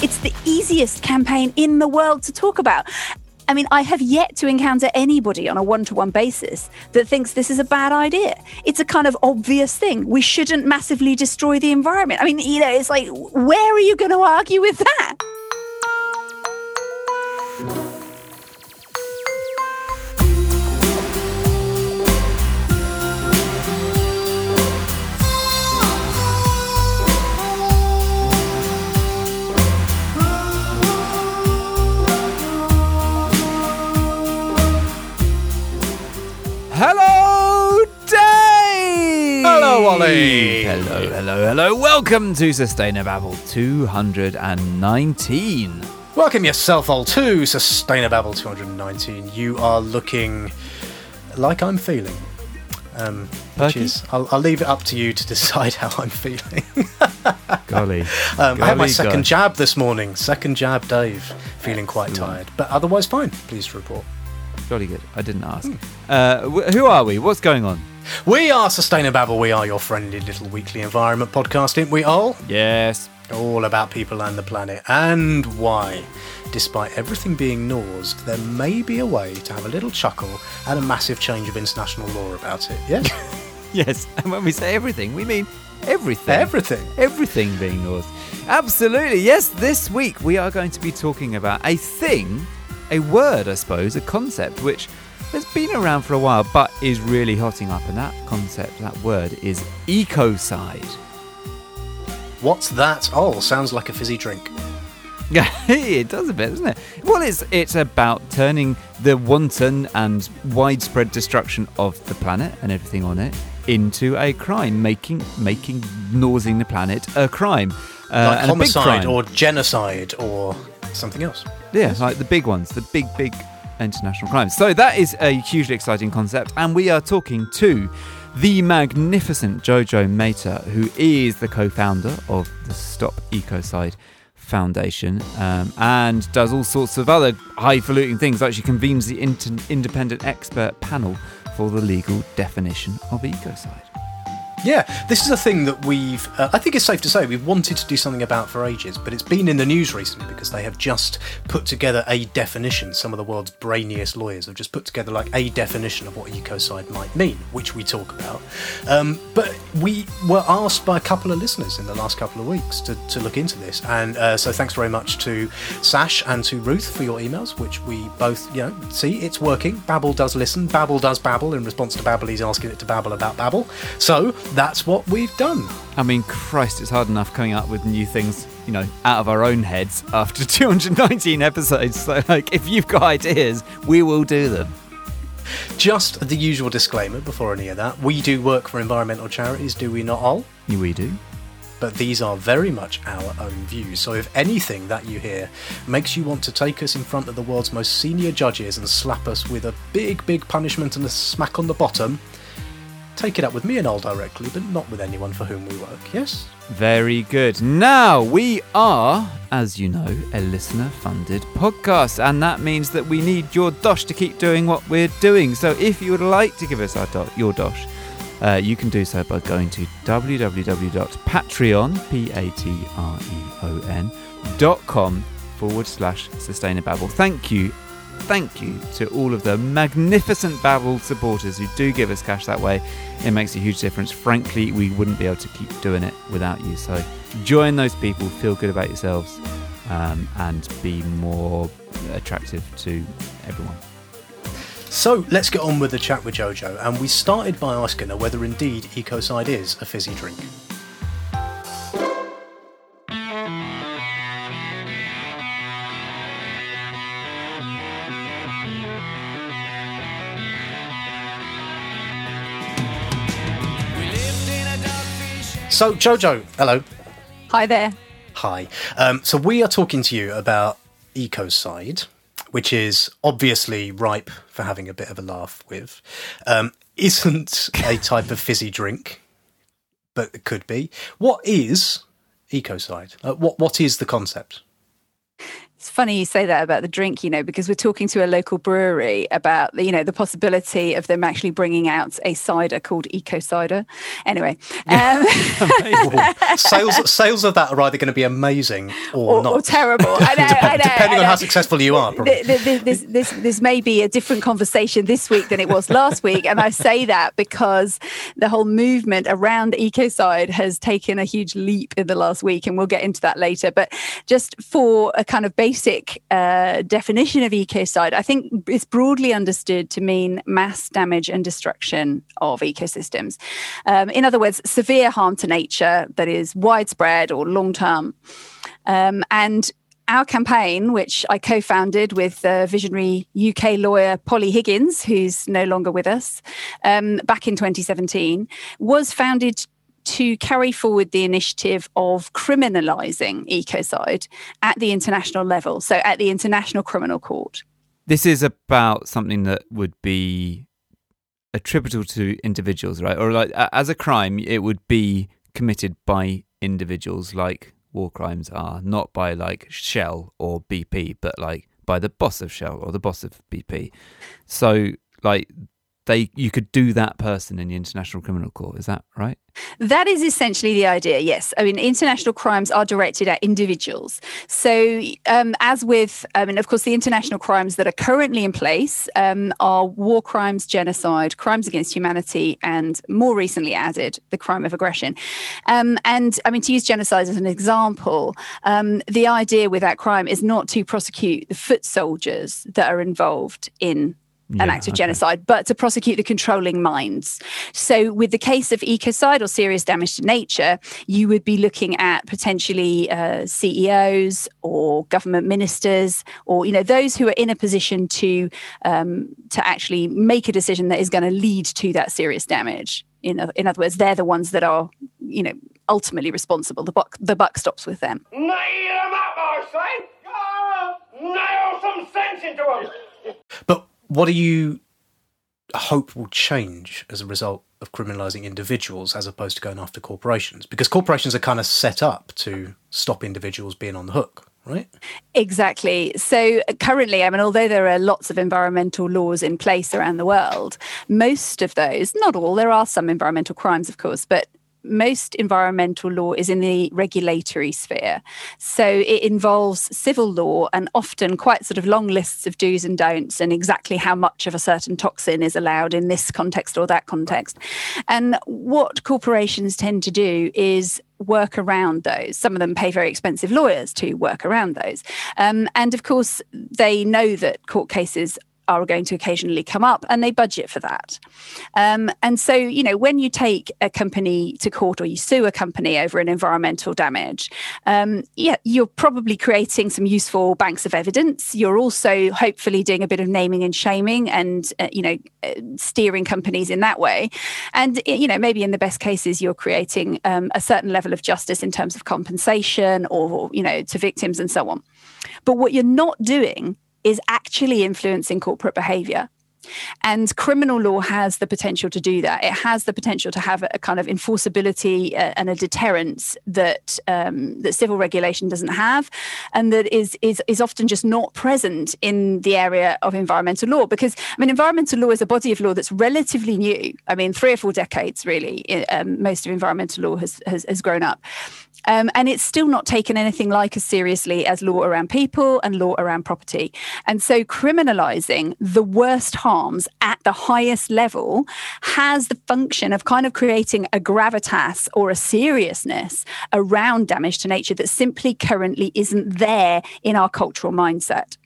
It's the easiest campaign in the world to talk about. I mean, I have yet to encounter anybody on a one to one basis that thinks this is a bad idea. It's a kind of obvious thing. We shouldn't massively destroy the environment. I mean, you know, it's like, where are you going to argue with that? Hello, Ollie. Hello, hello, hello. Welcome to Sustainababble 219. Welcome yourself all to Sustainababble 219. You are looking like I'm feeling. Um, which is, I'll, I'll leave it up to you to decide how I'm feeling. Golly. Um, I had my second jab this morning. Second jab, Dave. Feeling quite tired, but otherwise fine. Please report. Jolly good. I didn't ask. Uh, wh- who are we? What's going on? We are Sustainababble. We are your friendly little weekly environment podcast, ain't we all? Yes. All about people and the planet, and why, despite everything being nosed, there may be a way to have a little chuckle at a massive change of international law about it. Yes? Yes. And when we say everything, we mean everything. Everything. Everything being yours. Absolutely. Yes, this week we are going to be talking about a thing, a word, I suppose, a concept which been around for a while but is really hotting up. And that concept, that word, is ecocide. What's that? Oh, sounds like a fizzy drink. Yeah, it does a bit, doesn't it? Well, it's it's about turning the wanton and widespread destruction of the planet and everything on it into a crime, making making nosing the planet a crime, uh, like and a big homicide crime. or genocide or something else. Yeah, like the big ones, the big, big international crimes. So that is a hugely exciting concept, and we are talking to the magnificent Jojo Mehta, who is the co-founder of the Stop Ecocide Foundation, um, and does all sorts of other highfalutin things. She convenes the inter- independent expert panel for the legal definition of ecocide. Yeah, this is a thing that we've, uh, I think it's safe to say, we've wanted to do something about for ages, but it's been in the news recently because they have just put together a definition. Some of the world's brainiest lawyers have just put together like a definition of what ecocide might mean, which we talk about. Um, but we were asked by a couple of listeners in the last couple of weeks to, to look into this. And uh, so thanks very much to Sash and to Ruth for your emails, which we both, you know, see it's working. Babble does listen, Babble does babble. In response to Babble, he's asking it to babble about Babble. So that's what we've done. I mean, Christ, it's hard enough coming up with new things, you know, out of our own heads after 219 episodes. So, like, if you've got ideas, we will do them. Just the usual disclaimer before any of that. We do work for environmental charities, do we not all? We do. But these are very much our own views. So if anything that you hear makes you want to take us in front of the world's most senior judges and slap us with a big, big punishment and a smack on the bottom, take it up with me and Ollie directly, but not with anyone for whom we work, yes? Very good. Now, we are, as you know, a listener funded podcast, and that means that we need your dosh to keep doing what we're doing. So, if you would like to give us our do- your dosh, uh, you can do so by going to www.patreon, P-A-T-R-E-O-N, dot com forward slash sustainababble. Thank you, thank you to all of the magnificent Babble supporters who do give us cash that way. It makes a huge difference. Frankly, we wouldn't be able to keep doing it without you. So join those people, feel good about yourselves, um, and be more attractive to everyone. So let's get on with the chat with Jojo, and we started by asking her whether indeed Ecocide is a fizzy drink. So, Jojo, hello. Hi there. Hi. Um, so we are talking to you about Ecocide, which is obviously ripe for having a bit of a laugh with. Um, isn't a type of fizzy drink, but it could be. What is Ecocide? Uh, what What is the concept? It's funny you say that about the drink, you know, because we're talking to a local brewery about, you know, the possibility of them actually bringing out a cider called Eco Cider. Anyway, um, sales sales of that are either going to be amazing or, or not, or terrible. I know, I know, depending I know. on how successful you are. Probably. Th- th- This, this, this may be a different conversation this week than it was last week, and I say that because the whole movement around ecocide has taken a huge leap in the last week, and we'll get into that later. But just for a kind of basic uh, definition of ecocide, I think it's broadly understood to mean mass damage and destruction of ecosystems. Um, in other words, severe harm to nature that is widespread or long term. Um, and our campaign, which I co founded with uh, visionary UK lawyer Polly Higgins, who's no longer with us, um, back in 2017, was founded to carry forward the initiative of criminalising ecocide at the international level, so at the International Criminal Court. This is about something that would be attributable to individuals, right? Or like as a crime, it would be committed by individuals, like war crimes are, not by like Shell or BP, but like by the boss of Shell or the boss of BP. So, like, they you could do that person in the International Criminal Court. Is that right? That is essentially the idea, yes. I mean, international crimes are directed at individuals. So, um, as with, I mean, of course, the international crimes that are currently in place um, are war crimes, genocide, crimes against humanity, and more recently added the crime of aggression. Um, and I mean, to use genocide as an example, um, the idea with that crime is not to prosecute the foot soldiers that are involved in an Yeah, act of okay. genocide, but to prosecute the controlling minds. So, with the case of ecocide or serious damage to nature, you would be looking at potentially uh, CEOs or government ministers, or you know those who are in a position to um, to actually make a decision that is going to lead to that serious damage. In, in other words, they're the ones that are, you know, ultimately responsible. The buck the buck stops with them. Nail him up, I say! Nail some sense into him! But what do you hope will change as a result of criminalising individuals as opposed to going after corporations? Because corporations are kind of set up to stop individuals being on the hook, right? Exactly. So currently, I mean, although there are lots of environmental laws in place around the world, most of those, not all, there are some environmental crimes, of course, but most environmental law is in the regulatory sphere. So it involves civil law and often quite sort of long lists of do's and don'ts and exactly how much of a certain toxin is allowed in this context or that context. And what corporations tend to do is work around those. Some of them pay very expensive lawyers to work around those. Um, and of course, they know that court cases are going to occasionally come up and they budget for that. Um, and so, you know, when you take a company to court or you sue a company over an environmental damage, um, yeah, you're probably creating some useful banks of evidence. You're also hopefully doing a bit of naming and shaming and, uh, you know, uh, steering companies in that way. And, you know, maybe in the best cases, you're creating um, a certain level of justice in terms of compensation or, you know, to victims and so on. But what you're not doing is actually influencing corporate behavior. And criminal law has the potential to do that. It has the potential to have a kind of enforceability uh, and a deterrence that um, that civil regulation doesn't have, and that is is is often just not present in the area of environmental law. Because I mean, environmental law is a body of law that's relatively new. I mean, three or four decades really. Um, most of environmental law has has, has grown up. Um, and it's still not taken anything like as seriously as law around people and law around property. And so, criminalizing the worst harms at the highest level has the function of kind of creating a gravitas or a seriousness around damage to nature that simply currently isn't there in our cultural mindset.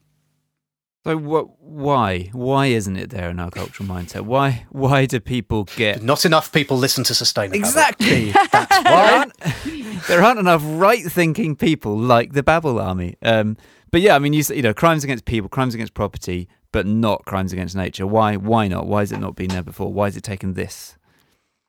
So what? Why? Why isn't it there in our cultural mindset? Why? Why do people get Not enough people listen to Sustainababble. exactly? That's why there aren't, there aren't enough right-thinking people like the Babble Army. Um, but yeah, I mean, you you know, crimes against people, crimes against property, but not crimes against nature. Why? Why not? Why has it not been there before? Why has it taken this?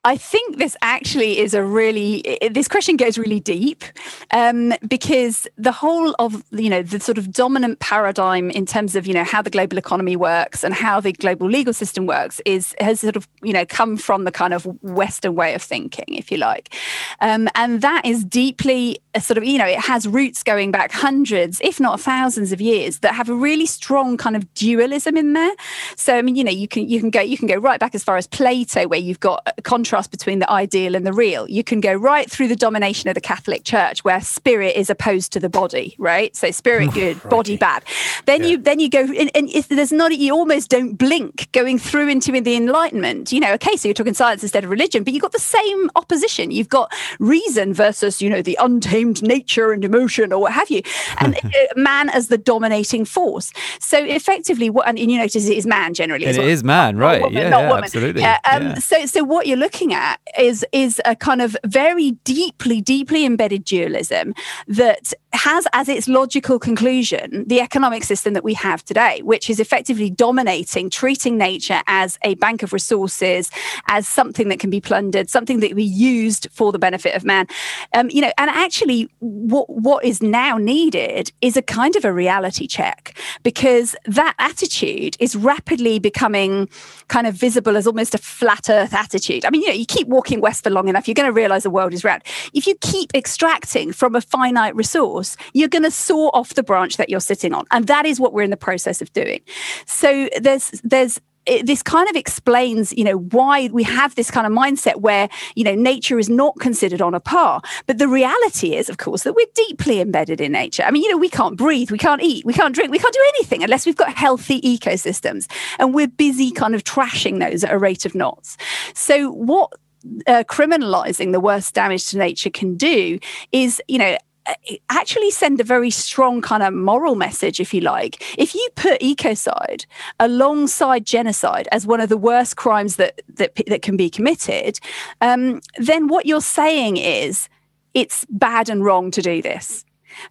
I think this actually is a really this question goes really deep um, because the whole of you know the sort of dominant paradigm in terms of you know how the global economy works and how the global legal system works is has sort of you know come from the kind of Western way of thinking, if you like, um, and that is deeply sort of you know it has roots going back hundreds, if not thousands of years that have a really strong kind of dualism in there. So I mean you know you can you can go you can go right back as far as Plato where you've got contrast contrast between the ideal and the real. You can go right through the domination of the Catholic Church, where spirit is opposed to the body, right? So spirit mm, good, body bad. Then yeah. you then you go, and, and there's not, you almost don't blink going through into the Enlightenment. You know, okay, so you're talking science instead of religion, but you've got the same opposition. You've got reason versus, you know, the untamed nature and emotion or what have you, and uh, man as the dominating force. So effectively, what and you notice it is man generally. It is man, right? Woman, yeah, yeah absolutely. Uh, um, yeah. So so what you're looking at is is a kind of very deeply, deeply embedded dualism that has as its logical conclusion the economic system that we have today, which is effectively dominating, treating nature as a bank of resources, as something that can be plundered, something that we used for the benefit of man. Um, you know, and actually, what what is now needed is a kind of a reality check because that attitude is rapidly becoming kind of visible as almost a flat Earth attitude. I mean, you know, you keep walking west for long enough, you're going to realize the world is round. If you keep extracting from a finite resource you're going to saw off the branch that you're sitting on. And that is what we're in the process of doing. So there's, there's, it, this kind of explains, you know, why we have this kind of mindset where, you know, nature is not considered on a par. But the reality is, of course, that we're deeply embedded in nature. I mean, you know, we can't breathe, we can't eat, we can't drink, we can't do anything unless we've got healthy ecosystems. And we're busy kind of trashing those at a rate of knots. So what uh, criminalizing the worst damage to nature can do is, you know, actually send a very strong kind of moral message, if you like. If you put ecocide alongside genocide as one of the worst crimes that that, that can be committed, um, then what you're saying is it's bad and wrong to do this.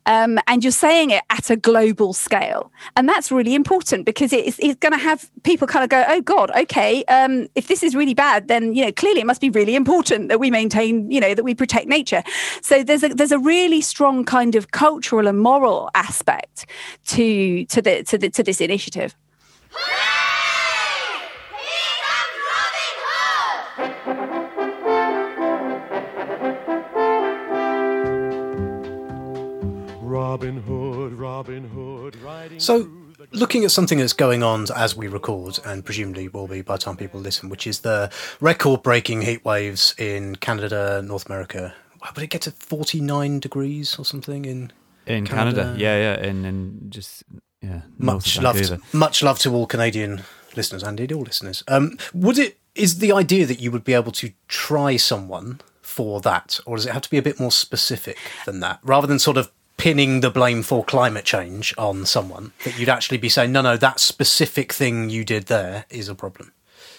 Um, and you're saying it at a global scale. And that's really important because it's, it's going to have people kind of go, oh, God, okay, um, if this is really bad, then, you know, clearly it must be really important that we maintain, you know, that we protect nature. So there's a, there's a really strong kind of cultural and moral aspect to, to, the, to, the, to this initiative. Robin Hood, Robin Hood, So, looking at something that's going on as we record, and presumably will be by the time people listen, which is the record-breaking heat waves in Canada, North America. Would it get to forty-nine degrees or something in in Canada? Canada? Yeah, yeah, and and just yeah. Much love, much love to all Canadian listeners and indeed all listeners. Um, would it is the idea that you would be able to try someone for that, or does it have to be a bit more specific than that, rather than sort of pinning the blame for climate change on someone, that you'd actually be saying, no, no, that specific thing you did there is a problem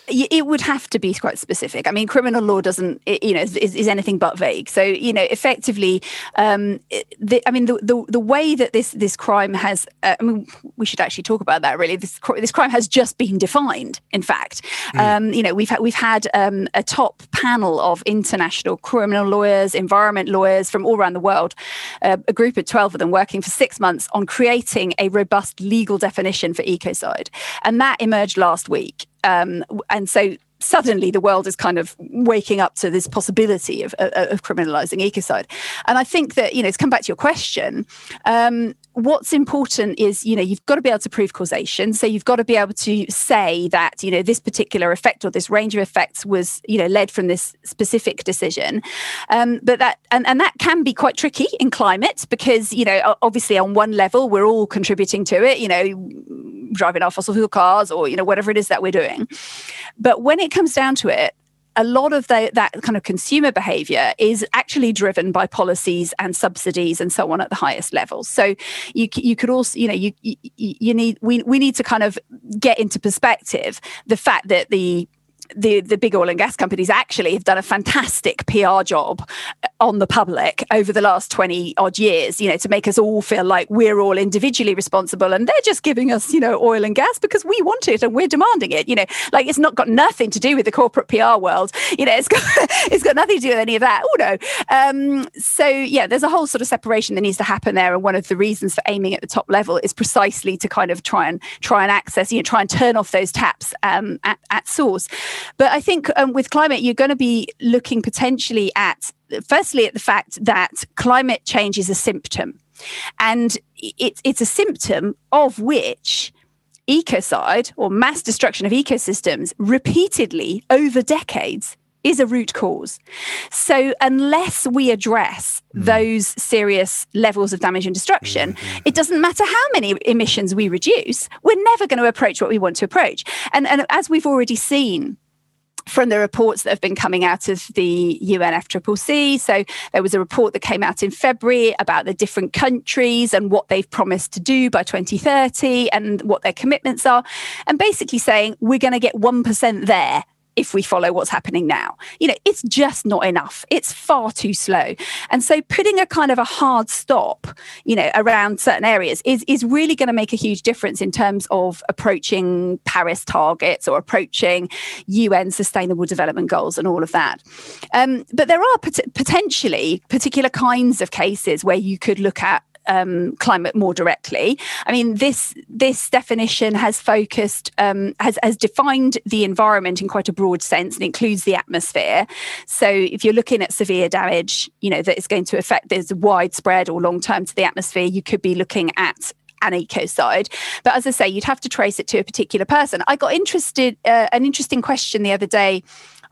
it would have to be quite specific. I mean, criminal law doesn't, you know, is, is anything but vague. So, you know, effectively, um, the, I mean, the, the, the way that this this crime has, uh, I mean, we should actually talk about that. Really, this this crime has just been defined. In fact, mm. um, you know, we've had we've had um, a top panel of international criminal lawyers, environment lawyers from all around the world, uh, a group of twelve of them working for six months on creating a robust legal definition for ecocide, and that emerged last week. Um, and so suddenly the world is kind of waking up to this possibility of, of, of criminalizing ecocide. And I think that, you know, to come back to your question, um, what's important is you know you've got to be able to prove causation. So you've got to be able to say that you know this particular effect or this range of effects was you know led from this specific decision. Um, but that and, and that can be quite tricky in climate because you know obviously on one level we're all contributing to it you know driving our fossil fuel cars or you know whatever it is that we're doing. But when it comes down to it a lot of the, that kind of consumer behavior is actually driven by policies and subsidies and so on at the highest levels. So you you could also you know you you need we we need to kind of get into perspective the fact that the the the big oil and gas companies actually have done a fantastic PR job on the public over the last 20 odd years, you know, to make us all feel like we're all individually responsible and they're just giving us, you know, oil and gas because we want it and we're demanding it, you know, like it's not got nothing to do with the corporate PR world. You know, it's got it's got nothing to do with any of that. Oh no. Um, so yeah, there's a whole sort of separation that needs to happen there. And one of the reasons for aiming at the top level is precisely to kind of try and try and access, you know, try and turn off those taps um, at, at source. But I think um, with climate, you're going to be looking potentially at firstly at the fact that climate change is a symptom and it's it's a symptom of which ecocide or mass destruction of ecosystems repeatedly over decades is a root cause. So, unless we address mm. those serious levels of damage and destruction, mm-hmm. it doesn't matter how many emissions we reduce, we're never going to approach what we want to approach. And, and as we've already seen, from the reports that have been coming out of the UNFCCC. So there was a report that came out in February about the different countries and what they've promised to do by 2030 and what their commitments are. And basically saying we're going to get 1% there if we follow what's happening now. You know, it's just not enough. It's far too slow. And so putting a kind of a hard stop, you know, around certain areas is is really going to make a huge difference in terms of approaching Paris targets or approaching UN sustainable development goals and all of that. Um, but there are pot- potentially particular kinds of cases where you could look at um, climate more directly. I mean, this this definition has focused um, has has defined the environment in quite a broad sense and includes the atmosphere. So, if you're looking at severe damage, you know that is going to affect this widespread or long term to the atmosphere, you could be looking at an ecocide. But as I say, you'd have to trace it to a particular person. I got interested uh, an interesting question the other day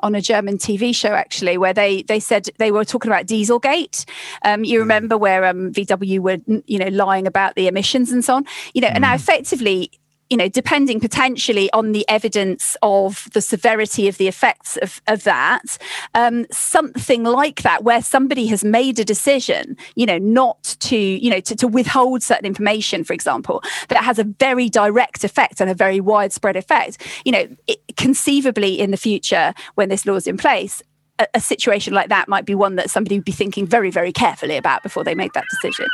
on a German TV show actually, where they they said they were talking about Dieselgate. Um, you mm. remember where um, VW were you know lying about the emissions and so on. You know, mm. and now mm. effectively you know, depending potentially on the evidence of the severity of the effects of, of that, um, something like that, where somebody has made a decision, you know, not to, you know, to, to withhold certain information, for example, that has a very direct effect and a very widespread effect, you know, it, conceivably in the future when this law is in place, a, a situation like that might be one that somebody would be thinking very, very carefully about before they make that decision.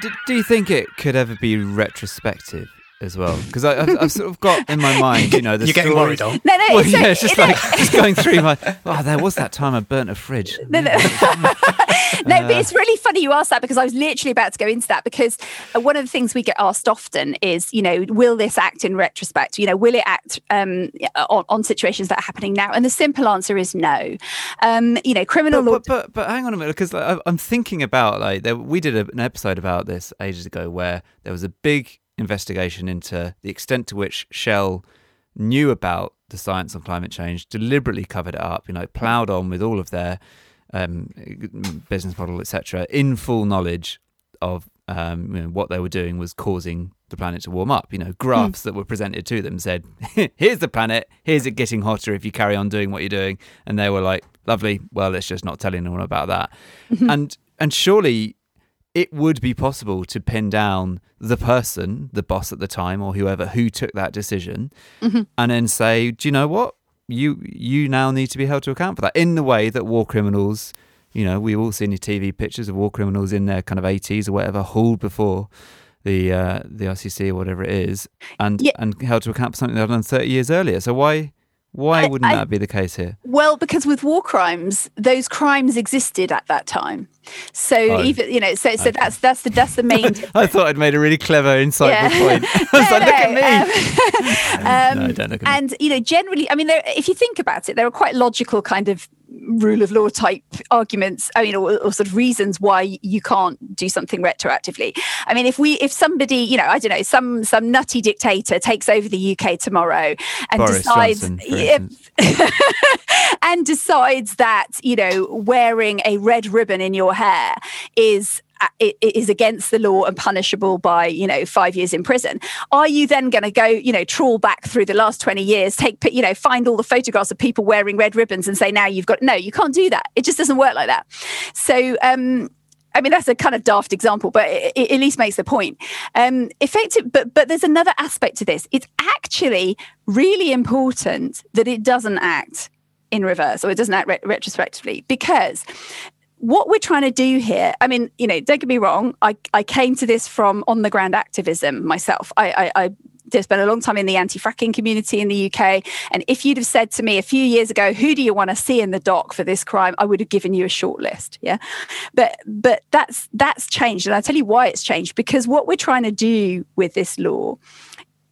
Do, do you think it could ever be retrospective? As well because I've, I've, sort of got in my mind, you know, the you're getting worried on. No, no, well, yeah, it's just like just going through my. Oh, there was that time I burnt a fridge. No, no. no, but it's really funny you asked that because I was literally about to go into that because uh, one of the things we get asked often is, you know, will this act in retrospect? You know, will it act um, on, on, situations that are happening now? And the simple answer is no. Um, you know, criminal but, law. But, but, but, hang on a minute, because I'm thinking about like there, we did an episode about this ages ago where there was a big investigation into the extent to which Shell knew about the science on climate change, deliberately covered it up, you know, ploughed on with all of their um, business model, etc., in full knowledge of um, you know, what they were doing was causing the planet to warm up. You know, graphs mm. that were presented to them said, "Here's the planet. Here's it getting hotter if you carry on doing what you're doing." And they were like, "Lovely. Well, let's just not tell anyone about that." Mm-hmm. And and surely it would be possible to pin down the person, the boss at the time or whoever who took that decision mm-hmm. and then say, "Do you know what? You you now need to be held to account for that." In the way that war criminals, you know, we've all seen the TV pictures of war criminals in their kind of 80s or whatever hauled before the uh, the ICC or whatever it is and yeah. and held to account for something they've done 30 years earlier. So why why wouldn't I, that be the case here? Well, because with war crimes, those crimes existed at that time. So oh, even you know, so so okay. that's that's the that's the main. I thought I'd made a really clever, insightful yeah. point. I was no, like, look at me. Um, no, don't look at and me. you know, generally, I mean, there, if you think about it, there are quite logical kind of rule of law type arguments i mean or, or, sort of reasons why you can't do something retroactively. I mean if we if somebody you know i don't know some some nutty dictator takes over the uk tomorrow and Boris decides Johnson, and decides that you know wearing a red ribbon in your hair is it is against the law and punishable by you know five years in prison are you then going to go you know trawl back through the last 20 years take you know find all the photographs of people wearing red ribbons and say now you've got no you can't do that it just doesn't work like that so um I mean, that's a kind of daft example, but it, it at least makes the point. Um, effective, but but there's another aspect to this. It's actually really important that it doesn't act in reverse or it doesn't act re- retrospectively because what we're trying to do here, I mean, you know, don't get me wrong, I, I came to this from on the ground activism myself. I, I, I spent a long time in the anti-fracking community in the UK. And if you'd have said to me a few years ago, who do you want to see in the dock for this crime? I would have given you a short list. Yeah. But but that's that's changed. And I'll tell you why it's changed. Because what we're trying to do with this law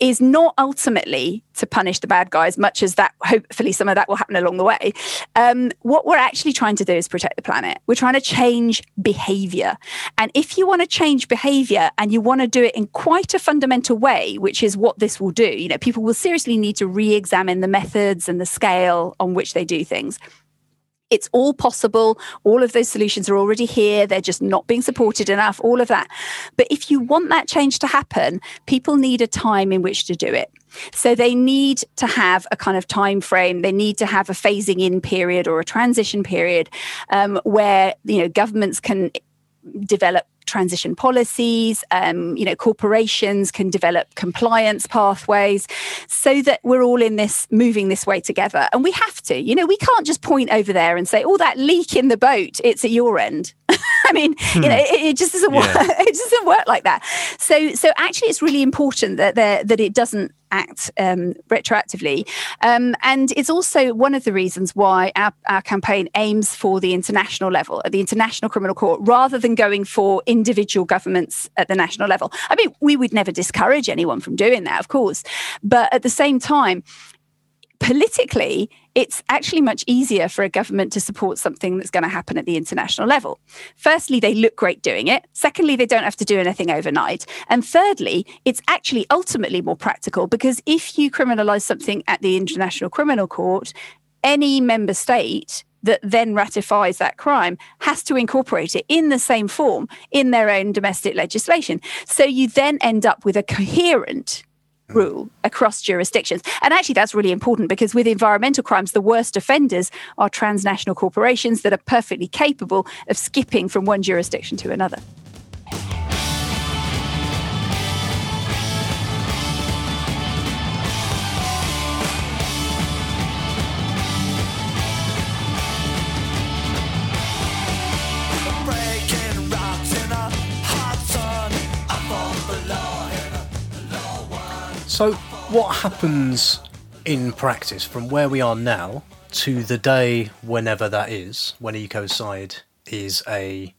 is not ultimately to punish the bad guys, much as that hopefully some of that will happen along the way. Um, what we're actually trying to do is protect the planet. We're trying to change behavior. And if you want to change behavior and you want to do it in quite a fundamental way, which is what this will do, you know, people will seriously need to re examine the methods and the scale on which they do things. It's all possible. All of those solutions are already here. They're just not being supported enough, all of that. But if you want that change to happen, people need a time in which to do it. So they need to have a kind of time frame. They need to have a phasing in period or a transition period um, where you know governments can develop transition policies. Um, you know, corporations can develop compliance pathways so that we're all in this moving this way together. And we have to. You know, we can't just point over there and say, "Oh, that leak in the boat, it's at your end." I mean, hmm. you know, it, it, just doesn't work. Yeah. It just doesn't work like that. So, so actually, it's really important that there, that it doesn't act um, retroactively. Um, and it's also one of the reasons why our, our campaign aims for the international level, at the International Criminal Court, rather than going for individual governments at the national level. I mean, we would never discourage anyone from doing that, of course. But at the same time, politically, it's actually much easier for a government to support something that's going to happen at the international level. Firstly, they look great doing it. Secondly, they don't have to do anything overnight. And thirdly, it's actually ultimately more practical because if you criminalize something at the International Criminal Court, any member state that then ratifies that crime has to incorporate it in the same form in their own domestic legislation. So you then end up with a coherent Mm-hmm. rule across jurisdictions. And actually, that's really important because with environmental crimes, the worst offenders are transnational corporations that are perfectly capable of skipping from one jurisdiction to another. So, what happens in practice from where we are now to the day whenever that is, when ecocide is a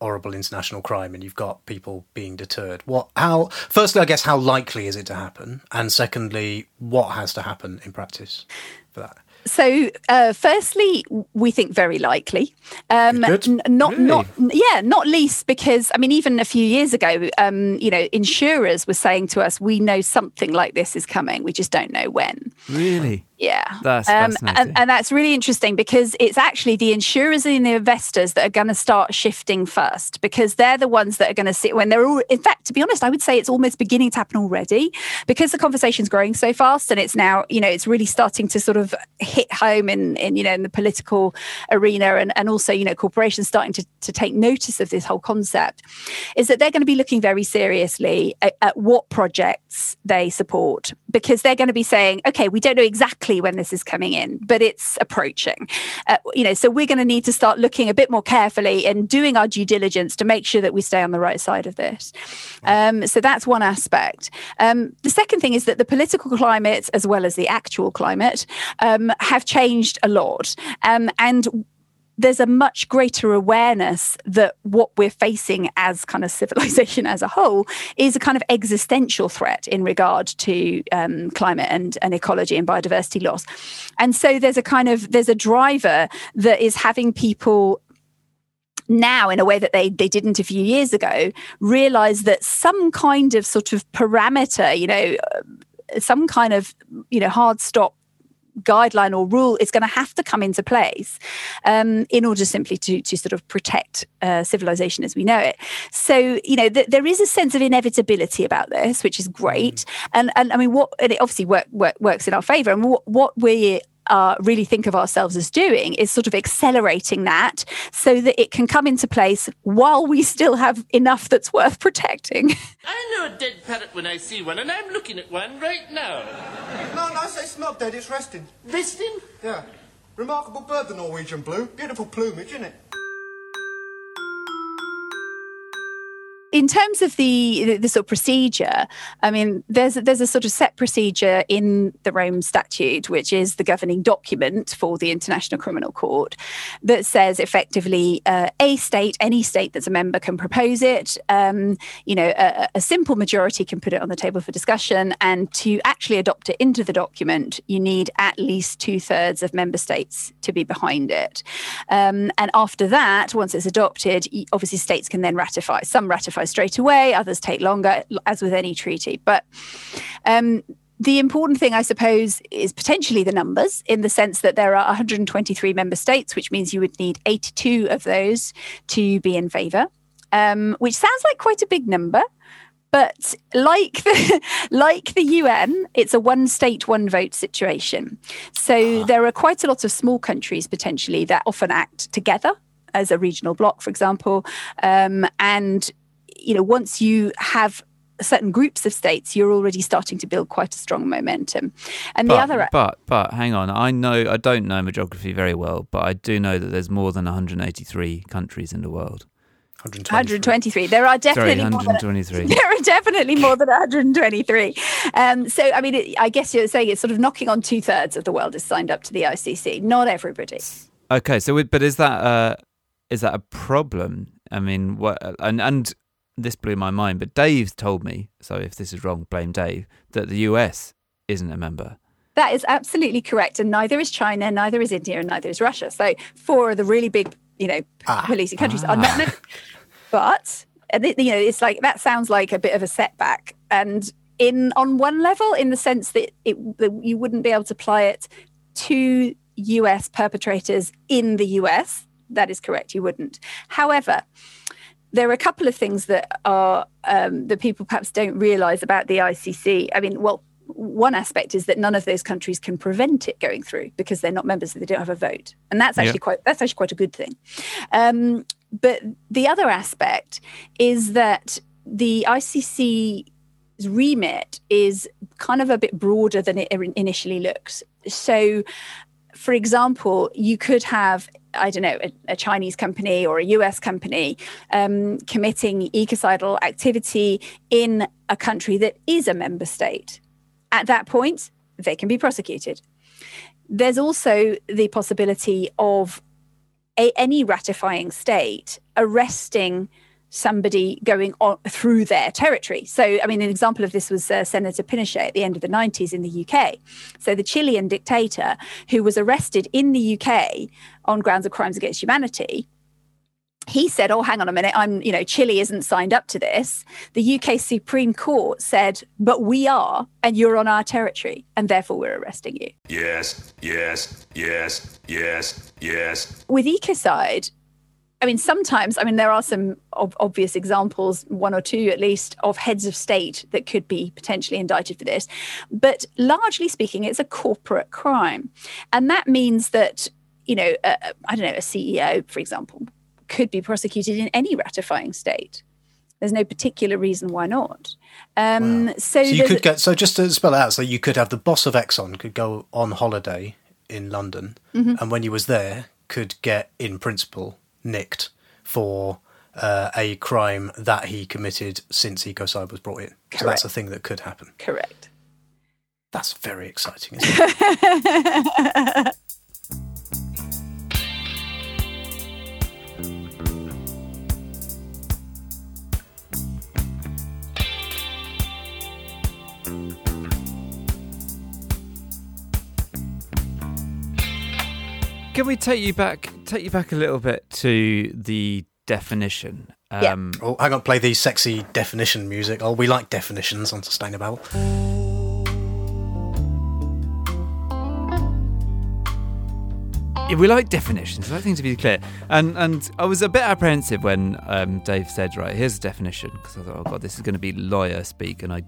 horrible international crime and you've got people being deterred? What? How? Firstly, I guess how likely is it to happen, and secondly, what has to happen in practice for that? So, uh, firstly, we think very likely. Um, n- not, really? not, yeah, not least because I mean, even a few years ago, um, you know, insurers were saying to us, "We know something like this is coming. We just don't know when." Really? Yeah. That's um, and, and, that's really interesting because it's actually the insurers and the investors that are going to start shifting first because they're the ones that are going to see when they're all, in fact, to be honest, I would say it's almost beginning to happen already because the conversation's growing so fast and it's now, you know, it's really starting to sort of hit home in, in you know, in the political arena and, and also, you know, corporations starting to, to take notice of this whole concept is that they're going to be looking very seriously at, at what projects they support because they're going to be saying, okay, we don't know exactly exactly when this is coming in, but it's approaching. Uh, you know, so we're going to need to start looking a bit more carefully and doing our due diligence to make sure that we stay on the right side of this. Um, so that's one aspect. Um, the second thing is that the political climate, as well as the actual climate, um, have changed a lot. Um, and there's a much greater awareness that what we're facing as kind of civilization as a whole is a kind of existential threat in regard to um, climate and, and ecology and biodiversity loss. And so there's a kind of there's a driver that is having people now in a way that they, they didn't a few years ago realize that some kind of sort of parameter you know some kind of you know hard stop guideline or rule is going to have to come into place um, in order simply to, to sort of protect uh, civilization as we know it. So, you know, th- there is a sense of inevitability about this, which is great. Mm. And, and I mean, what, and it obviously work, work, works in our favor. And what, what we uh, really think of ourselves as doing is sort of accelerating that so that it can come into place while we still have enough that's worth protecting. I know a dead parrot when I see one, and I'm looking at one right now. No, no, say it's not dead, it's resting. Resting? Yeah. Remarkable bird, the Norwegian blue. Beautiful plumage, isn't it? In terms of the, the sort of procedure, I mean, there's there's a sort of set procedure in the Rome Statute, which is the governing document for the International Criminal Court, that says effectively uh, a state, any state that's a member, can propose it. Um, you know, a, a, simple majority can put it on the table for discussion, and to actually adopt it into the document, you need at least two thirds of member states to be behind it. Um, and after that, once it's adopted, obviously states can then ratify. Some ratify straight away, others take longer, as with any treaty. But um, the important thing, I suppose, is potentially the numbers in the sense that there are 123 member states, which means you would need 82 of those to be in favour, um, which sounds like quite a big number. But like the, like the UN, it's a one state, one vote situation. So ah. there are quite a lot of small countries potentially that often act together as a regional bloc, for example. Um, and you know, once you have certain groups of states, you're already starting to build quite a strong momentum. And but, the other, but but hang on, I know I don't know my geography very well, but I do know that there's more than 183 countries in the world. 123. 123. There are definitely Sorry, 123. Than, there are definitely more than 123. Um, so, I mean, it, I guess you're saying it's sort of knocking on two thirds of the world is signed up to the ICC. Not everybody. Okay, so but is that uh, is that a problem? I mean, what and and this blew my mind, but Dave told me, so if this is wrong, blame Dave, that the US isn't a member. That is absolutely correct. And neither is China, neither is India, and neither is Russia. So four of the really big, you know, ah. policing countries ah. are not. But you know, it's like that sounds like a bit of a setback. And in on one level, in the sense that it that you wouldn't be able to apply it to US perpetrators in the US. That is correct. You wouldn't. However, there are a couple of things that are um, that people perhaps don't realise about the ICC. I mean, well, one aspect is that none of those countries can prevent it going through because they're not members, so they don't have a vote, and that's actually yeah. quite that's actually quite a good thing. Um, but the other aspect is that the ICC's remit is kind of a bit broader than it initially looks. So, for example, you could have I don't know, a, a, Chinese company or a US company um, committing ecocidal activity in a country that is a member state. At that point, they can be prosecuted. There's also the possibility of a, any ratifying state arresting somebody going on through their territory. So, I mean, an example of this was uh, Senator Pinochet at the end of the 90s in the UK. So, the Chilean dictator who was arrested in the UK on grounds of crimes against humanity he said, "Oh, hang on a minute. I'm, you know, Chile isn't signed up to this." The UK Supreme Court said, "But we are, and you're on our territory, and therefore we're arresting you." Yes, yes, yes, yes, yes. With ecocide, I mean, sometimes, I mean, there are some ob- obvious examples, one or two at least, of heads of state that could be potentially indicted for this. But largely speaking, it's a corporate crime. And that means that, you know, uh, I don't know, a CEO, for example, could be prosecuted in any ratifying state. There's no particular reason why not. Um, wow. so, so you could get, so just to spell it out, so you could have the boss of Exxon could go on holiday in London, mm-hmm. and when he was there, could get, in principle, nicked for uh, a crime that he committed since ecocide was brought in. Correct. So that's a thing that could happen. Correct. That's very exciting, Can we take you back? Take you back a little bit to the definition. Um, yeah. Oh, hang on. Play the sexy definition music. Oh, we like definitions on Sustainababble. Yeah, we like definitions. I like things to be clear. And and I was a bit apprehensive when um, Dave said, "Right, here's a definition," because I thought, "Oh God, this is going to be lawyer speak," and I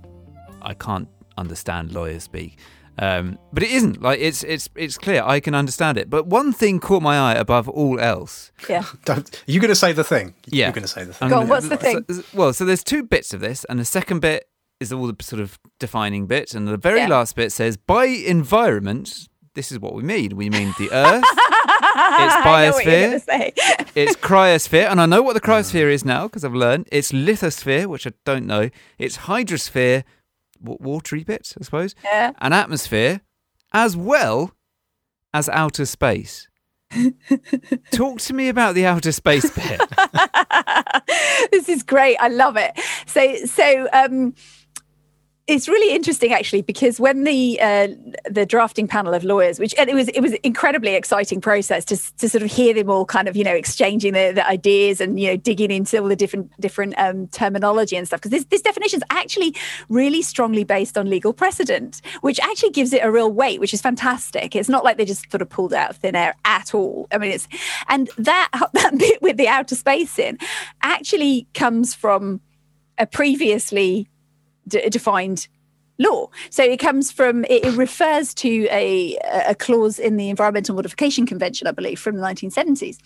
I can't understand lawyer speak. Um, but it isn't like it's it's it's clear. I can understand it. But one thing caught my eye above all else. Yeah. Don't, are you going to say the thing? Yeah. You're going to say the thing. I'm Go on, what's the thing? so- well, so there's two bits of this, and the second bit is all the sort of defining bit, and the very Yeah. last bit says by environment. This is what we mean. We mean the Earth, its I know what you're biosphere, say. its cryosphere, and I know what the cryosphere is now because I've learned. It's lithosphere, which I don't know. It's hydrosphere, wa- watery bit, I suppose, Yeah. and atmosphere, as well as outer space. Talk to me about the outer space bit. this is great. I love it. So, so um, it's really interesting actually because when the uh, the drafting panel of lawyers, which and it was it was incredibly exciting process to to sort of hear them all kind of you know exchanging the, the ideas and you know digging into all the different different um, terminology and stuff because this this definition is actually really strongly based on legal precedent, which actually gives it a real weight, which is fantastic. It's not like they just sort of pulled out of thin air at all. I mean, it's and that that bit with the outer space in actually comes from a previously d- defined law. So it comes from it, it refers to a a clause in the Environmental Modification Convention, I believe, from the 1970s.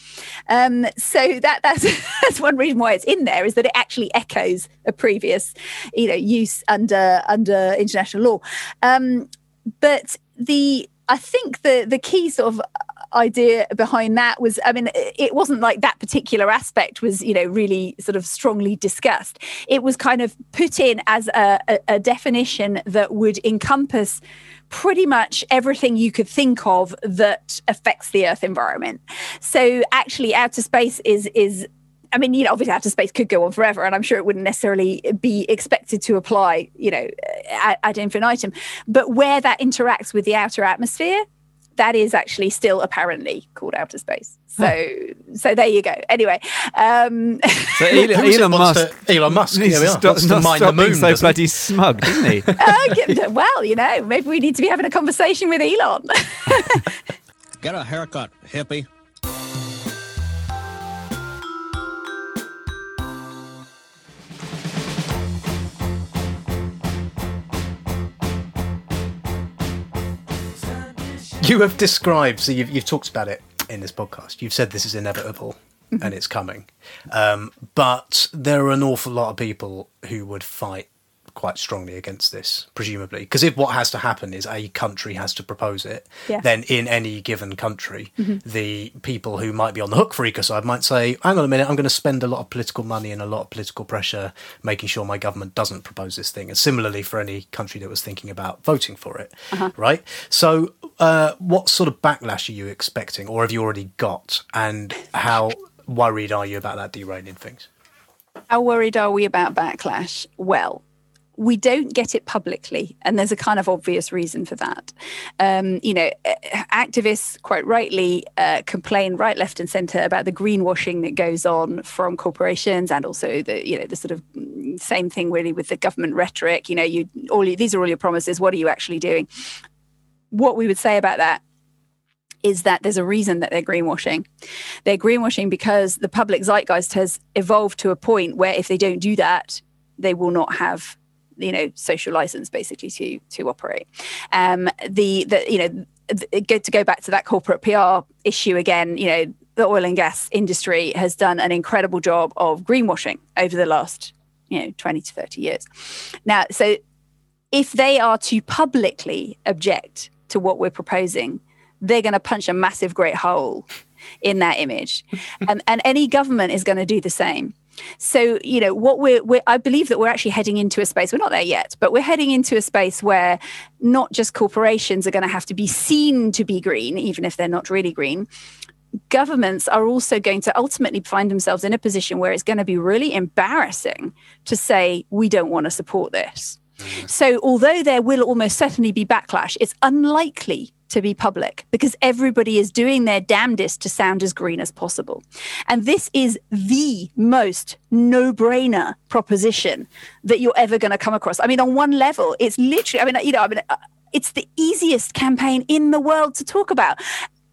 Um, so that that's that's one reason why it's in there is that it actually echoes a previous, you know, use under under international law. Um, but the I think the the key sort of idea behind that was i mean it wasn't like that particular aspect was you know really sort of strongly discussed it was kind of put in as a, a, a definition that would encompass pretty much everything you could think of that affects the earth environment so actually outer space is is I mean, you know, obviously outer space could go on forever, and I'm sure it wouldn't necessarily be expected to apply, you know, ad, ad infinitum. But where that interacts with the outer atmosphere, that is actually still apparently called outer space. So, so there you go. Anyway, um, So Elon, Who is it Elon Musk to- Elon Musk. needs Yeah, to we are. stop, Wants to not the being moon, so doesn't bloody smug, doesn't he? uh, well, you know, maybe we need to be having a conversation with Elon. Get a haircut, hippie. You have described, so you've, you've talked about it in this podcast. You've said this is inevitable mm-hmm. and it's coming. Um, but there are an awful lot of people who would fight quite strongly against this, presumably. Because if what has to happen is a country has to propose it, Yeah. then in any given country, mm-hmm. the people who might be on the hook for ecocide might say, hang on a minute, I'm going to spend a lot of political money and a lot of political pressure making sure my government doesn't propose this thing. And similarly for any country that was thinking about voting for it, uh-huh. right? So, uh, what sort of backlash are you expecting, or have you already got? And how worried are you about that derailing things? How worried are we about backlash? Well, we don't get it publicly, and there's a kind of obvious reason for that. Um, you know, eh, activists quite rightly uh, complain right, left, and centre about the greenwashing that goes on from corporations, and also the you know the sort of mm, same thing really with the government rhetoric. You know, you all these are all your promises. What are you actually doing? What we would say about that is that there's a reason that they're greenwashing. They're greenwashing because the public zeitgeist has evolved to a point where if they don't do that, they will not have, you know, social license basically to to operate. Um, the the you know th- go to go back to that corporate PR issue again. You know, the oil and gas industry has done an incredible job of greenwashing over the last you know 20 to 30 years. Now, so if they are to publicly object to what we're proposing, they're going to punch a massive great hole in that image. And, and any government is going to do the same. So you know what we're, we're i believe that we're actually heading into a space we're not there yet but we're heading into a space where not just corporations are going to have to be seen to be green even if they're not really green. Governments are also going to ultimately find themselves in a position where it's going to be really embarrassing to say we don't want to support this so, although there will almost certainly be backlash, it's unlikely to be public because everybody is doing their damnedest to sound as green as possible. And this is the most no brainer proposition that you're ever going to come across. I mean, on one level, it's literally, I mean, you know, I mean, uh, it's the easiest campaign in the world to talk about.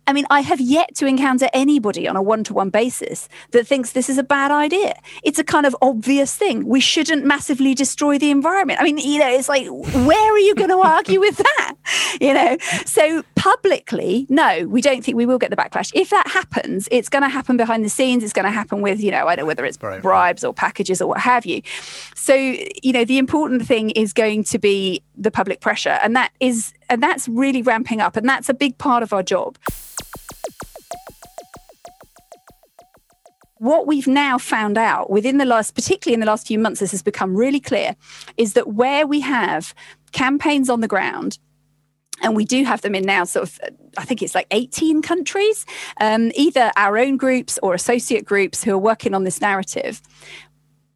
I mean, I have yet to encounter anybody on a one to one basis that thinks this is a bad idea. It's a kind of obvious thing. We shouldn't massively destroy the environment. I mean, you know, it's like, where are you going to argue with that? you know. So publicly, no, we don't think we will get the backlash. If that happens, it's going to happen behind the scenes. It's going to happen with, you know, I don't know whether it's Right, right. bribes or packages or what have you. So, you know, the important thing is going to be the public pressure, and that is, and that's really ramping up, and that's a big part of our job. what we've now found out within the last, particularly in the last few months, this has become really clear, is that where we have campaigns on the ground, and we do have them in now sort of i think it's like 18 countries um, either our own groups or associate groups who are working on this narrative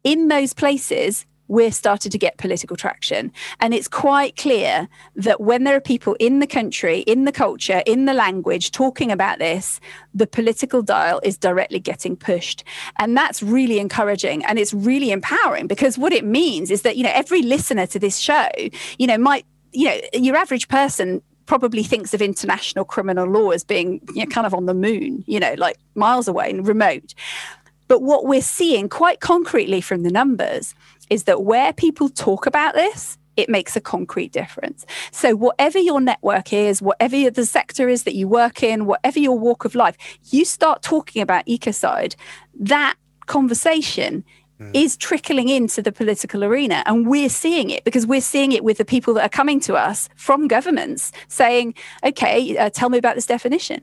in those places we're starting to get political traction. And it's quite clear that when there are people in the country, in the culture, in the language talking about this, the political dial is directly getting pushed. And that's really encouraging and it's really empowering because what it means is that, you know, every listener to this show, you know, might, you know, your average person probably thinks of international criminal law as being you know, kind of on the moon, you know, like miles away and remote. But what we're seeing quite concretely from the numbers is that where people talk about this, it makes a concrete difference. So, whatever your network is, whatever the sector is that you work in, whatever your walk of life, you start talking about ecocide, that conversation is trickling into the political arena. And we're seeing it because we're seeing it with the people that are coming to us from governments saying, okay, uh, tell me about this definition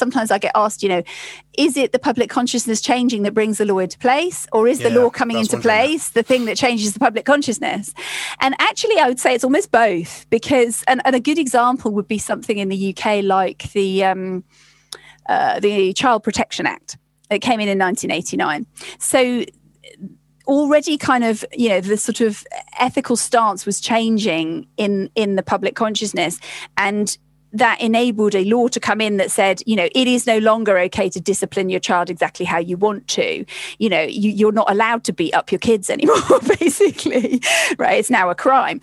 sometimes I get asked, you know, is it the public consciousness changing that brings the law into place, or is the law coming into one thing, place the thing that changes the public consciousness? And actually, I would say it's almost both because, and, and a good example would be something in the UK like the um, uh, the Child Protection Act. It came in in 1989. So already kind of you know the sort of ethical stance was changing in in the public consciousness and that enabled a law to come in that said, you know, it is no longer okay to discipline your child exactly how you want to. You know, you, you're not allowed to beat up your kids anymore, basically, right? It's now a crime.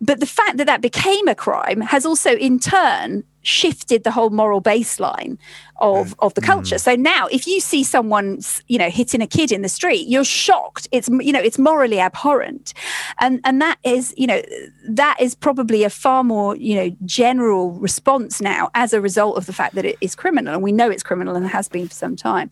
But the fact that that became a crime has also, in turn, shifted the whole moral baseline of, of the culture. Hmm. So now if you see someone, you know, hitting a kid in the street, you're shocked. It's, you know, it's morally abhorrent. And, and that is, you know, that is probably a far more, you know, general response now as a result of the fact that it is criminal. And we know it's criminal and has been for some time.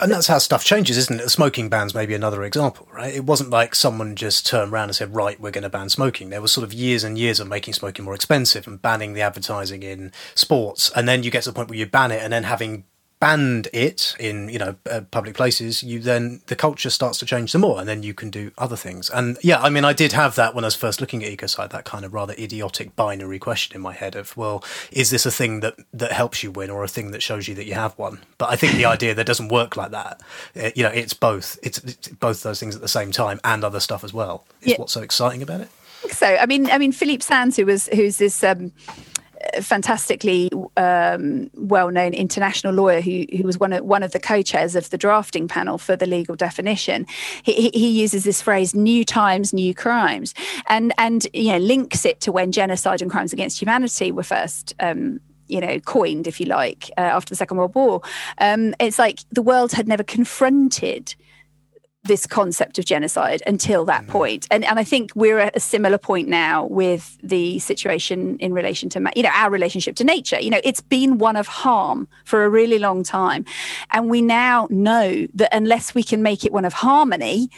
And that's how stuff changes, isn't it? The smoking ban's maybe another example, right? It wasn't like someone just turned around and said, right, we're going to ban smoking. There was sort of years and years of making smoking more expensive and banning the advertising in sports. And then you get to the point where you ban it and then having banned it in you know uh, public places you then the culture starts to change some more and then you can do other things and yeah i mean i did have that when i was first looking at ecocide that kind of rather idiotic binary question in my head of well is this a thing that that helps you win or a thing that shows you that you have one but i think the idea that doesn't work like that uh, you know it's both it's, it's both those things at the same time and other stuff as well is Yeah. what's so exciting about it So, I mean, I mean, Philippe Sands, who was who's this um, fantastically um, well-known international lawyer who who was one of one of the co-chairs of the drafting panel for the legal definition. He, he- uses this phrase "new times, new crimes," and and you know links it to when genocide and crimes against humanity were first. Um, you know, coined, if you like, uh, after the Second World War. Um, it's like the world had never confronted this concept of genocide until that mm. point. And, and I think we're at a similar point now with the situation in relation to, you know, our relationship to nature. You know, it's been one of harm for a really long time. And we now know that unless we can make it one of harmony,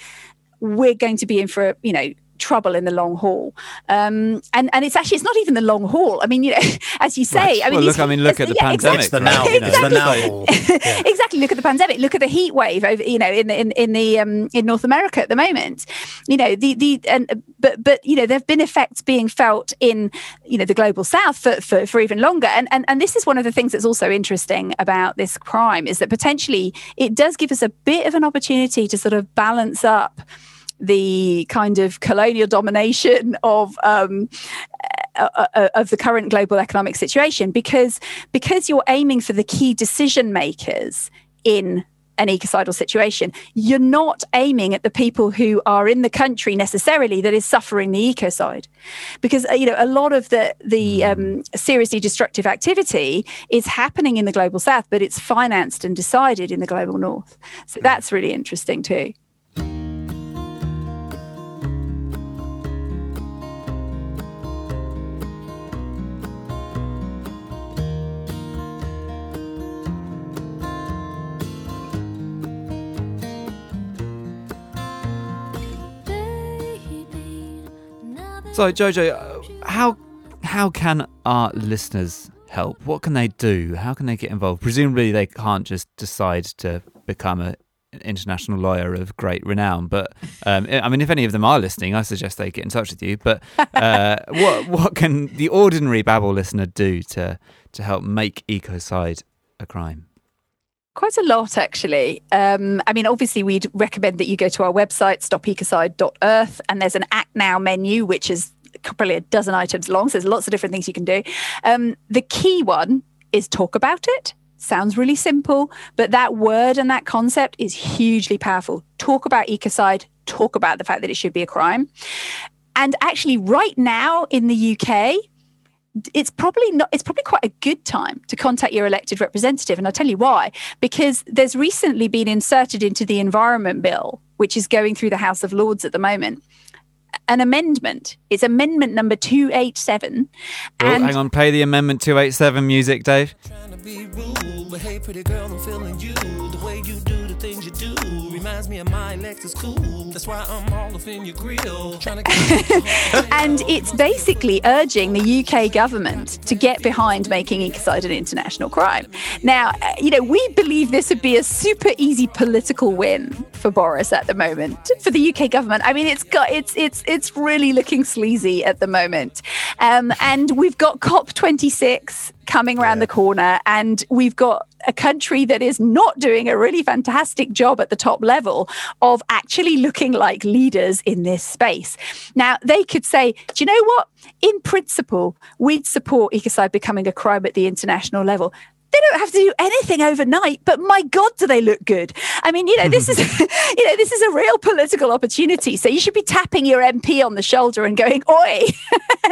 we're going to be in for, you know, trouble in the long haul. Um and and it's actually it's not even the long haul. I mean you know as you say i mean Well, look, I mean, look at the yeah, pandemic, it's the now You know, it's the now Exactly. Yeah. exactly. Look at the pandemic. Look at the heat wave over you know in the in, in the um in north america at the moment. You know the the and but but you know there have been effects being felt in you know the global south for for, for even longer. And, and and this is one of the things that's also interesting about this crime is that potentially it does give us a bit of an opportunity to sort of balance up the kind of colonial domination of um, uh, uh, of the current global economic situation because because you're aiming for the key decision makers in an ecocidal situation you're not aiming at the people who are in the country necessarily that is suffering the ecocide. Because uh, you know a lot of the the um, seriously destructive activity is happening in the global south but it's financed and decided in the global north. So that's really interesting too So, Jojo, uh, how how can our listeners help? What can they do? How can they get involved? Presumably, they can't just decide to become a, an international lawyer of great renown. But um, I mean, if any of them are listening, I suggest they get in touch with you. But uh, what what can the ordinary Babble listener do to to help make ecocide a crime? Quite a lot, actually. Um, I mean, obviously, we'd recommend that you go to our website, stopecocide.earth, and there's an Act Now menu, which is probably a dozen items long. So there's lots of different things you can do. Um, the key one is talk about it. Sounds really simple, but that word and that concept is hugely powerful. Talk about ecocide, talk about the fact that it should be a crime. And actually, right now in the UK, it's probably not it's probably quite a good time to contact your elected representative and i'll tell you why. Because there's recently been inserted into the environment bill which is going through the house of lords at the moment an amendment. It's amendment number 287 Oh, and hang on, play the Amendment 287 music, Dave. Trying to be rude, but hey, pretty girl, I'm feeling you. The way you do things you do reminds me of my Lexus cool. That's why I'm all up in your grill. Trying to and it's basically urging the UK government to get behind making ecocide an international crime. Now, uh, you know, we believe this would be a super easy political win for Boris at the moment for the UK government. I mean, it's got it's it's it's really looking sleazy at the moment, um, and we've got COP 26 coming around the corner, and we've got a country that is not doing a really fantastic job at the top level of actually looking like leaders in this space. Now, they could say, do you know what? In principle, we'd support ecocide becoming a crime at the international level. They don't have to do anything overnight, but my God, do they look good? I mean, you know, this is, you know, this is a real political opportunity. So you should be tapping your MP on the shoulder and going, "Oi!"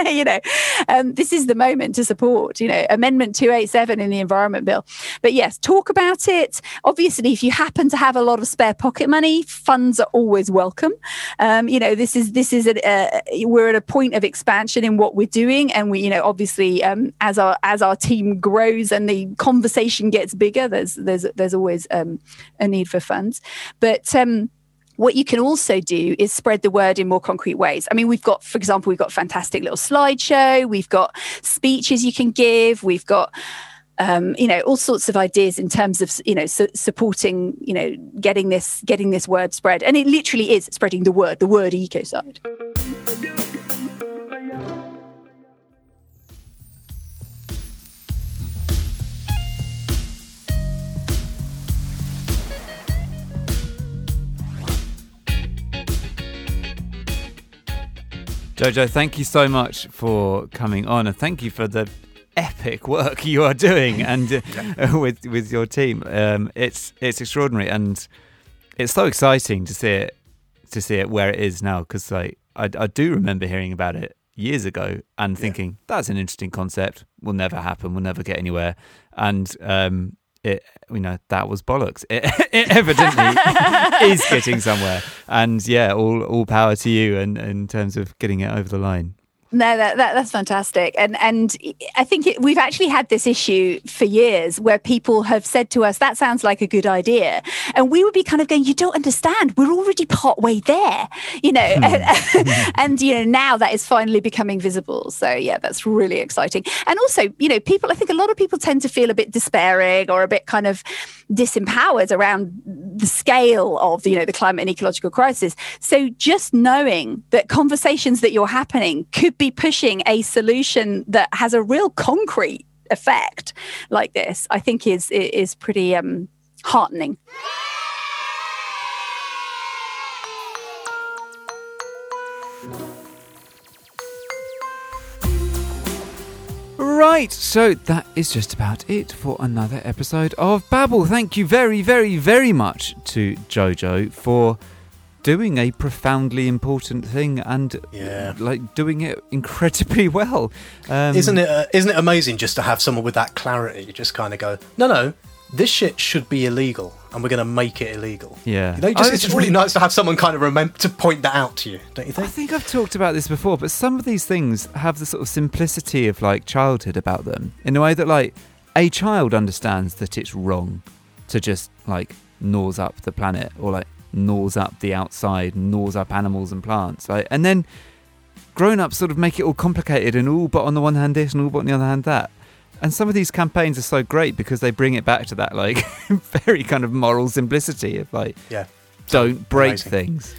you know, um, this is the moment to support. You know, Amendment two eight seven in the Environment Bill. But yes, talk about it. Obviously, if you happen to have a lot of spare pocket money, funds are always welcome. Um, you know, this is this is a, uh, we're at a point of expansion in what we're doing, and we, you know, obviously um, as our as our team grows and the conversation gets bigger, there's there's there's always um, a need for funds. But um, what you can also do is spread the word in more concrete ways. I mean, we've got, for example, we've got fantastic little slideshow. We've got speeches you can give. We've got um, you know all sorts of ideas in terms of you know su- supporting you know getting this getting this word spread and it literally is spreading the word the word ecocide Jojo, thank you so much for coming on, and thank you for the epic work you are doing and uh, with with your team. Um, it's it's extraordinary, and it's so exciting to see it to see it where it is now. Because like I, I do remember hearing about it years ago and thinking that's an interesting concept. Will never happen. We'll never get anywhere. And um, it you know that was bollocks. It, it evidently is getting somewhere. And yeah, all all power to you and in terms of getting it over the line. No, that, that that's fantastic, and and I think it, we've actually had this issue for years where people have said to us, "That sounds like a good idea," and we would be kind of going, "You don't understand. We're already part way there," you know. Hmm. and, and you know now that is finally becoming visible. So yeah, that's really exciting. And also, you know, people. I think a lot of people tend to feel a bit despairing or a bit kind of disempowered around the scale of you know the climate and ecological crisis. So just knowing that conversations that you're happening could be pushing a solution that has a real concrete effect like this, I think is is pretty um, heartening. Right, so that is just about it for another episode of Babel. Thank you very, very, very much to Jojo for doing a profoundly important thing and Yeah. like doing it incredibly well. Um, Isn't it? Uh, isn't it amazing just to have someone with that clarity? Just kind of go, no, no, this shit should be illegal, and we're going to make it illegal. Yeah. You know, just, I- it's just really nice to have someone kind of remember to point that out to you, don't you think? I think? think I've talked about this before, but some of these things have the sort of simplicity of like childhood about them in a way that like a child understands that it's wrong to just like gnaws up the planet or like gnaws up the outside, gnaws up animals and plants. Right? and then grown ups sort of make it all complicated and all but on the one hand this and all but on the other hand that. And some of these campaigns are so great because they bring it back to that like very kind of moral simplicity of like Yeah. don't break Amazing. things.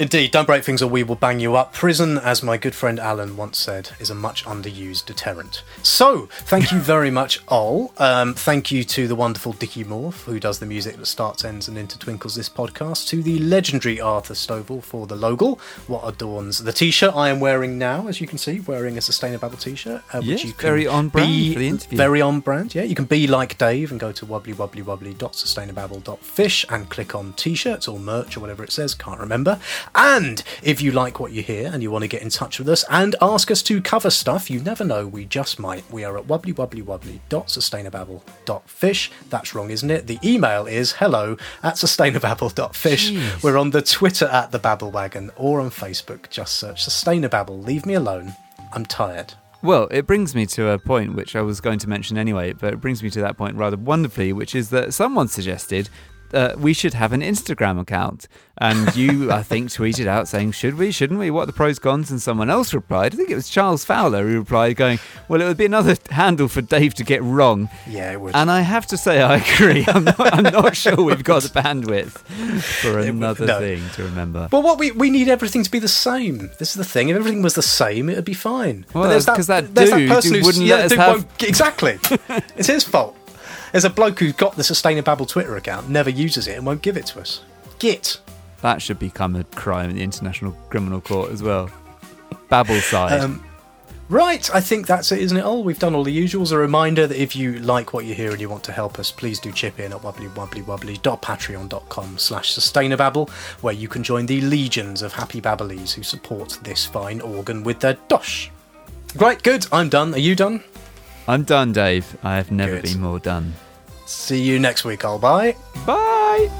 Indeed, don't break things or we will bang you up. Prison, as my good friend Alan once said, is a much underused deterrent. So, thank you very much, Ol. Um, thank you to the wonderful Dickie Morph, who does the music that starts, ends, and intertwinkles this podcast. To the legendary Arthur Stovall for the logo, what adorns the t-shirt I am wearing now, as you can see, wearing a Sustainable t-shirt. Uh, Yes, you can very on brand be- for the interview. Very on brand, yeah. You can be like Dave and go to wobblywobblywobbly.sustainababble.fish and click on t-shirts or merch or whatever it says, can't remember. And if you like what you hear and you want to get in touch with us and ask us to cover stuff, you never know, we just might. We are at wobblywobblywobbly.sustainababble.fish. That's wrong, isn't it? The email is hello at sustainababble.fish. Jeez. We're on the Twitter at the Babble Wagon or on Facebook. Just search Sustainababble. Leave me alone. I'm tired. Well, it brings me to a point which I was going to mention anyway, but it brings me to that point rather wonderfully, which is that someone suggested uh, we should have an Instagram account. And you, I think, tweeted out saying, should we, shouldn't we? What are the pros, cons? And someone else replied, I think it was Charles Fowler who replied, going, well, it would be another handle for Dave to get wrong. Yeah, it would. And I have to say, I agree. I'm not, I'm not sure we've got the bandwidth for would- another no. thing to remember. Well, what we we need everything to be the same. This is the thing. If everything was the same, it'd be fine. Well, But there's that's 'cause that there's dude person who's- wouldn't yeah, let us have- exactly. it's his fault. There's a bloke who's got the Sustainababble Twitter account, never uses it, and won't give it to us. Git. That should become a crime in the International Criminal Court as well. Babble side. Um, right, I think that's it, isn't it? All we've done all the usuals. A reminder that if you like what you hear and you want to help us, please do chip in at wobblywobblywobbly.patreon.com slash sustainababble, where you can join the legions of happy babblies who support this fine organ with their dosh. Right, good. I'm done. Are you done? I'm done, Dave. I have never Good. been more done. See you next week. I'll bye. Bye.